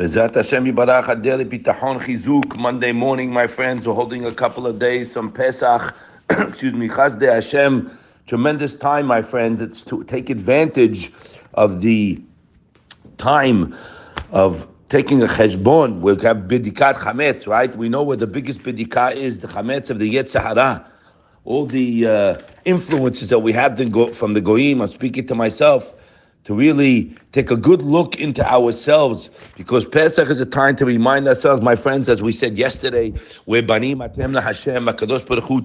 B'ezrat Hashem Yibarach Adeli Bitachon Chizuk. Monday morning, my friends, we're holding a couple of days from Pesach. Excuse me, Chazdei Hashem. Tremendous time, my friends. It's to take advantage of the time of taking a cheshbon. We'll have bidikat chametz, right? We know where the biggest bidikah is, the chametz of the Yetzer Hara. All the uh, influences that we have go from the goyim. I'm speaking to myself to really take a good look into ourselves because Pesach is a time to remind ourselves, my friends, as we said yesterday, we're Banim Atem Hashem, HaKadosh Baruch Hu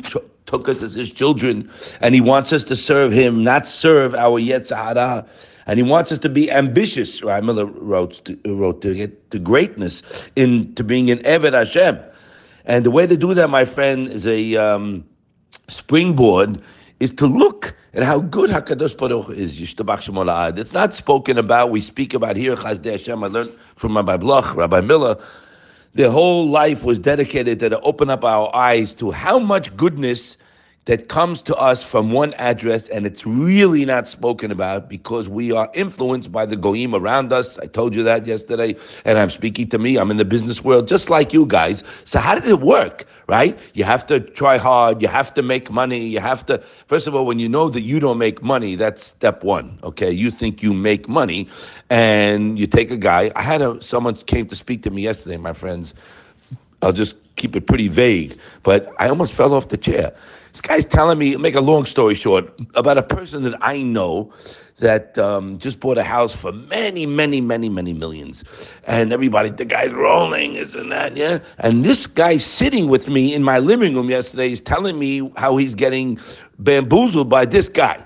took us as his children and he wants us to serve him, not serve our Yetzer Hara. And he wants us to be ambitious, Rabbi Miller wrote, to, wrote to get to greatness, into being an Eved Hashem. And the way to do that, my friend, is a um, springboard, is to look at how good Hakadosh Baruch is. It's not spoken about. We speak about here. Chazdei Hashem. I learned from Rabbi Bloch, Rabbi Miller. Their whole life was dedicated to open up our eyes to how much goodness that comes to us from one address and it's really not spoken about because we are influenced by the goyim around us. I told you that yesterday, and I'm speaking to me. I'm in the business world just like you guys. So how does it work, right? You have to try hard. You have to make money. You have to, first of all, when you know that you don't make money, that's step one. Okay. You think you make money and you take a guy. I had a, someone came to speak to me yesterday, my friends. I'll just keep it pretty vague, but I almost fell off the chair. This guy's telling me, make a long story short, about a person that I know that um, just bought a house for many, many, many, many millions. And everybody, the guy's rolling, isn't that, yeah? And this guy sitting with me in my living room yesterday is telling me how he's getting bamboozled by this guy.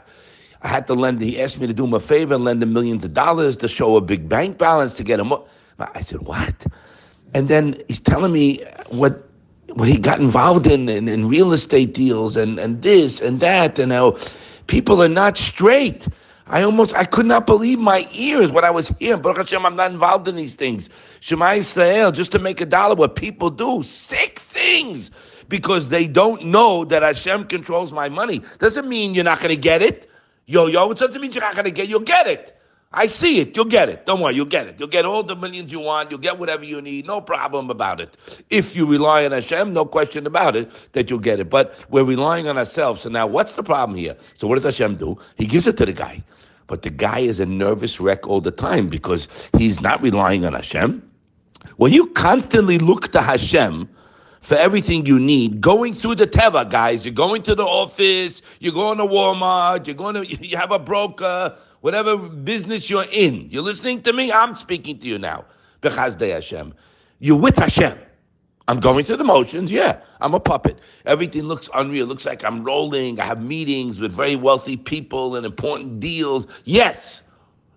I had to lend, he asked me to do him a favor and lend him millions of dollars to show a big bank balance to get him. I said, what? And then he's telling me what what he got involved in, in, in real estate deals and, and this and that, and how people are not straight. I almost, I could not believe my ears when I was hearing. Baruch Hashem, I'm not involved in these things. Shema Israel, just to make a dollar, what people do, sick things, because they don't know that Hashem controls my money. Doesn't mean you're not going to get it. Yo, yo, it doesn't mean you're not going to get You'll get it. I see it. You'll get it. Don't worry. You'll get it. You'll get all the millions you want. You'll get whatever you need. No problem about it. If you rely on Hashem, no question about it that you'll get it. But we're relying on ourselves. So now what's the problem here? So what does Hashem do? He gives it to the guy. But the guy is a nervous wreck all the time because he's not relying on Hashem. When you constantly look to Hashem, for everything you need. Going through the Teva, guys. You're going to the office, you're going to Walmart, you're going to, you have a broker, whatever business you're in. You're listening to me? I'm speaking to you now. Bechazdei Hashem. You're with Hashem. I'm going through the motions. Yeah, I'm a puppet. Everything looks unreal. Looks like I'm rolling. I have meetings with very wealthy people and important deals. Yes.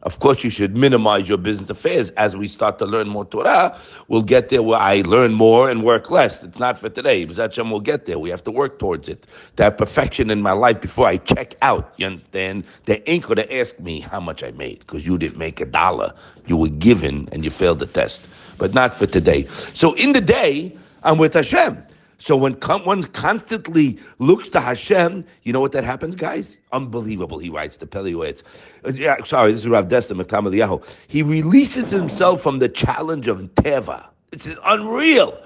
Of course, you should minimize your business affairs as we start to learn more Torah. We'll get there where I learn more and work less. It's not for today. But we'll get there. We have to work towards it. To have perfection in my life before I check out. You understand? They ain't going to ask me how much I made because you didn't make a dollar. You were given and you failed the test. But not for today. So in the day, I'm with Hashem. So when one constantly looks to Hashem, you know what that happens, guys? Unbelievable. He writes the Pele Yoetz. Uh, yeah, sorry, this is Rav Dessler Michtav MeEliyahu. He releases himself from the challenge of Teva. It's unreal.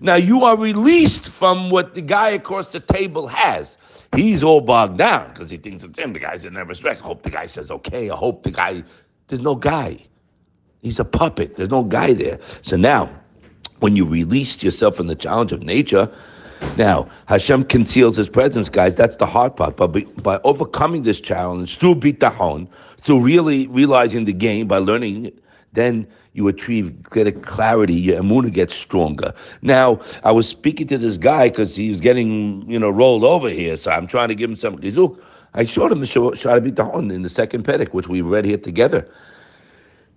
Now you are released from what the guy across the table has. He's all bogged down because he thinks it's him. The guy's a nervous wreck. I hope the guy says okay. I hope the guy. There's no guy. He's a puppet. There's no guy there. So now when you release yourself from the challenge of nature. Now, Hashem conceals his presence, guys. That's the hard part. But by overcoming this challenge through bitachon, through really realizing the game, by learning then you achieve greater clarity. Your emuna gets stronger. Now, I was speaking to this guy because he was getting, you know, rolled over here. So I'm trying to give him some chizuk. I showed him the Shaar HaBitachon in the second Perek, which we read here together.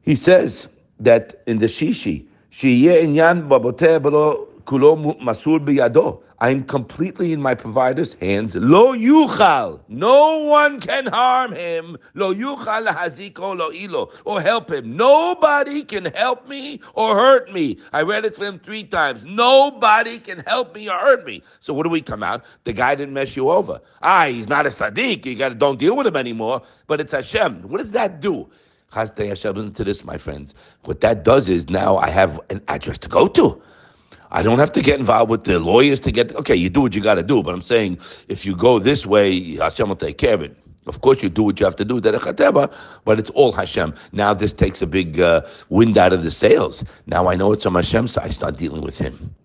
He says that in the Shishi, שיהיה עניין בבוטה בלא כולו מסור בידו. I'm completely in my provider's hands. Lo yuchal. No one can harm him. Lo yuchal lahaziko lo ilo. Or help him. Nobody can help me or hurt me. I read it for him three times. Nobody can help me or hurt me. So what do we come out? The guy didn't mess you over. Ah, he's not a sadiq. You got to don't deal with him anymore. But it's Hashem. What does that do? Listen to this, my friends. What that does is now I have an address to go to. I don't have to get involved with the lawyers to get. Okay, you do what you got to do, but I'm saying if you go this way, Hashem will take care of it. Of course, you do what you have to do, but it's all Hashem. Now this takes a big uh, wind out of the sails. Now I know it's on Hashem, so I start dealing with Him.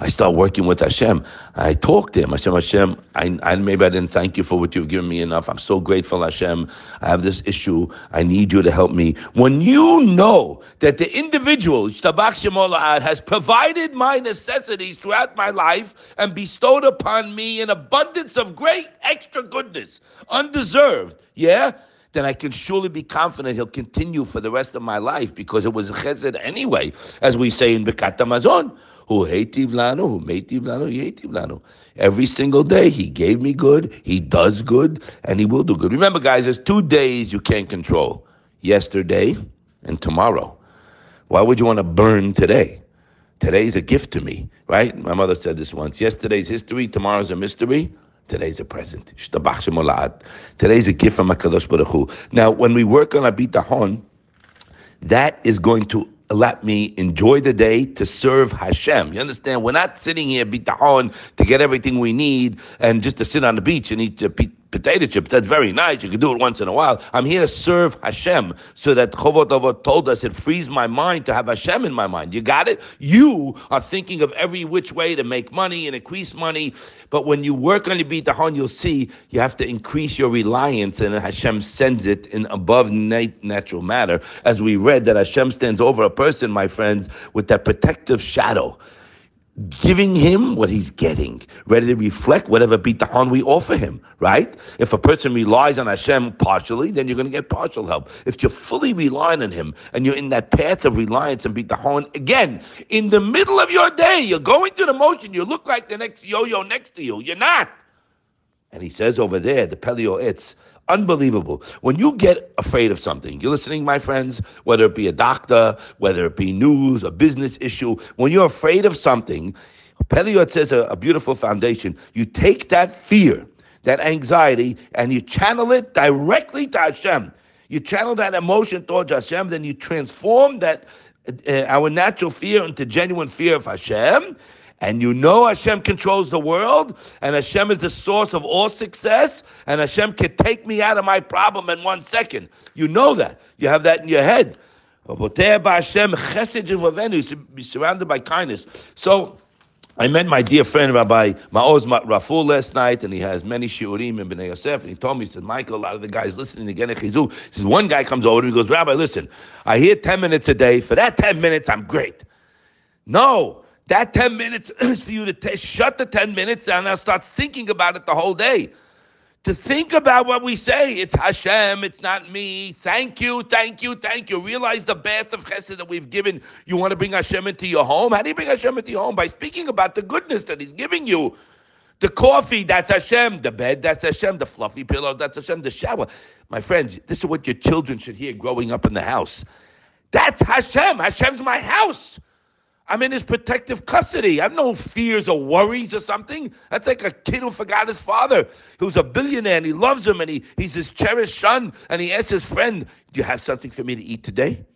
I start working with Hashem. I talk to Him. Hashem, Hashem, I, I, maybe I didn't thank you for what you've given me enough. I'm so grateful, Hashem. I have this issue. I need you to help me. When you know that the individual, Shabak Shamallah, has provided my necessities throughout my life and bestowed upon me an abundance of great extra goodness, undeserved, yeah? then I can surely be confident he'll continue for the rest of my life because it was chesed anyway, as we say in Birkat Hamazon. Who hativ lanu, who meitiv lanu, yetiv lanu. Every single day, he gave me good, he does good, and he will do good. Remember, guys, there's two days you can't control yesterday and tomorrow. Why would you want to burn today? Today's a gift to me, right? My mother said this once. Yesterday's history, tomorrow's a mystery. Today's a present. Today's a gift from HaKadosh Baruch Hu. Now, when we work on Abitahon, that is going to let me enjoy the day to serve Hashem. You understand? We're not sitting here bitahon to get everything we need and just to sit on the beach and eat potato chips. That's very nice. You can do it once in a while. I'm here to serve Hashem. So that Chovot told us it frees my mind to have Hashem in my mind. You got it? You are thinking of every which way to make money and increase money. But when you work on your bitachon, you'll see you have to increase your reliance and Hashem sends it in above natural matter. As we read that Hashem stands over a person, my friends, with that protective shadow giving him what he's getting, ready to reflect whatever bitachon we offer him, right? If a person relies on Hashem partially, then you're going to get partial help. If you're fully relying on him and you're in that path of reliance and bitachon, again, in the middle of your day, you're going through the motion, you look like the next yo-yo next to you. You're not. And he says over there, the Pele Yoetz, Unbelievable. When you get afraid of something, you're listening, my friends, whether it be a doctor, whether it be news, a business issue, when you're afraid of something, Pele Yoetz says a, a beautiful foundation. You take that fear, that anxiety, and you channel it directly to Hashem. You channel that emotion towards Hashem, then you transform that uh, our natural fear into genuine fear of Hashem, and you know Hashem controls the world, and Hashem is the source of all success, and Hashem can take me out of my problem in one second. You know that. You have that in your head. Be surrounded by kindness. So, I met my dear friend Rabbi Maoz Raful last night, and he has many shiurim in Bnei Yosef. And he told me, he said, Michael, a lot of the guys listening again at. He says, one guy comes over and he goes, Rabbi, listen, I hear 10 minutes a day. For that 10 minutes, I'm great. No, that 10 minutes is for you to t- shut the 10 minutes down and start thinking about it the whole day. To think about what we say. It's Hashem, it's not me. Thank you, thank you, thank you. Realize the bath of chesed that we've given. You want to bring Hashem into your home? How do you bring Hashem into your home? By speaking about the goodness that He's giving you. The coffee, that's Hashem. The bed, that's Hashem. The fluffy pillow, that's Hashem. The shower. My friends, this is what your children should hear growing up in the house. That's Hashem. Hashem's my house. I'm in his protective custody. I have no fears or worries or something. That's like a kid who forgot his father, who's a billionaire and he loves him and he, he's his cherished son. And he asks his friend, Do you have something for me to eat today?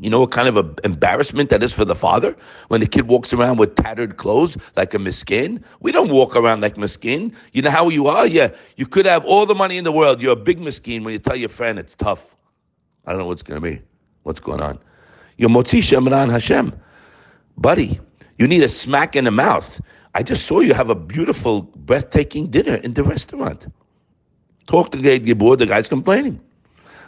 You know what kind of a embarrassment that is for the father when the kid walks around with tattered clothes like a miskin? We don't walk around like miskin. You know how you are? Yeah, you could have all the money in the world. You're a big miskin when you tell your friend it's tough. I don't know what's going to be. What's going on? You're Motzi Hashem buddy, you need a smack in the mouth. I just saw you have a beautiful, breathtaking dinner in the restaurant. Talk to the Gibor, the guy's complaining.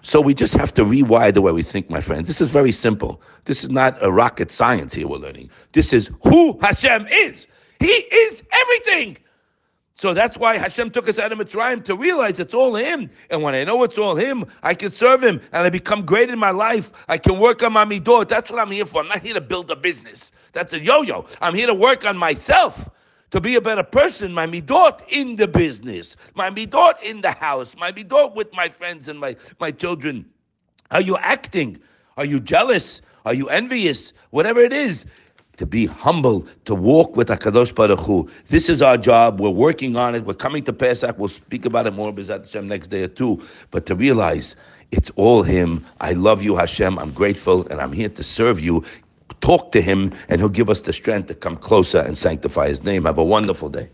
So we just have to rewire the way we think, my friends. This is very simple. This is not a rocket science here we're learning. This is who Hashem is. He is everything. So that's why Hashem took us out of Mitzrayim to realize it's all Him. And when I know it's all Him, I can serve Him and I become great in my life. I can work on my midot. That's what I'm here for. I'm not here to build a business. That's a yo-yo. I'm here to work on myself to be a better person. My midot in the business, my midot in the house, my midot with my friends and my, my children. Are you acting? Are you jealous? Are you envious? Whatever it is, to be humble, to walk with HaKadosh Baruch Hu. This is our job. We're working on it. We're coming to Pesach. We'll speak about it more B'ezrat Hashem next day or two. But to realize It's all Him. I love you, Hashem. I'm grateful, and I'm here to serve you. Talk to Him, and He'll give us the strength to come closer and sanctify His name. Have a wonderful day.